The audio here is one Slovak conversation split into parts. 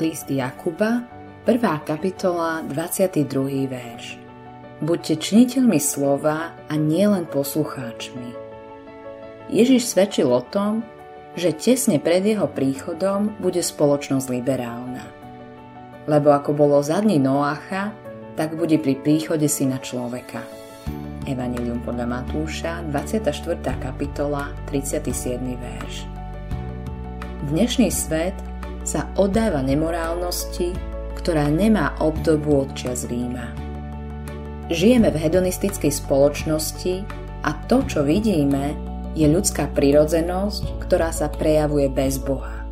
List Jakuba, 1. kapitola, 22. verš. Buďte činiteľmi slova a nielen poslucháčmi. Ježiš svedčil o tom, že tesne pred jeho príchodom bude spoločnosť liberálna. Lebo ako bolo za dní Noácha, tak bude pri príchode syna človeka. Evangelium podľa Matúša, 24. kapitola, 37. verš. Dnešný svet sa oddáva nemorálnosti, ktorá nemá obdobu od čas Ríma. Žijeme v hedonistickej spoločnosti a to, čo vidíme, je ľudská prirodzenosť, ktorá sa prejavuje bez Boha.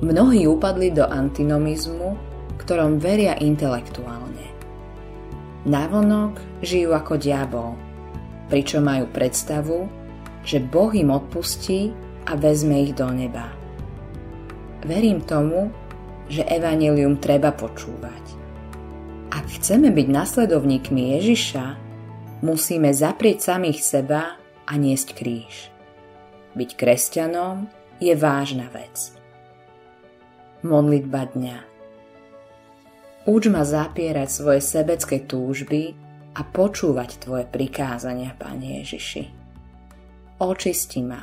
Mnohí upadli do antinomizmu, ktorom veria intelektuálne. Navonok žijú ako diabol, pričom majú predstavu, že Boh im odpustí a vezme ich do neba. Verím tomu, že evanelium treba počúvať. Ak chceme byť nasledovníkmi Ježiša, musíme zaprieť samých seba a niesť kríž. Byť kresťanom je vážna vec. Modlitba dňa Uč ma zapierať svoje sebecké túžby a počúvať Tvoje prikázania, Pane Ježiši. Očisti ma,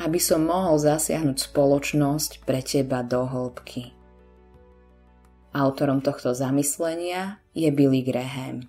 aby som mohol zasiahnuť spoločnosť pre teba do hĺbky. Autorom tohto zamyslenia je Billy Graham.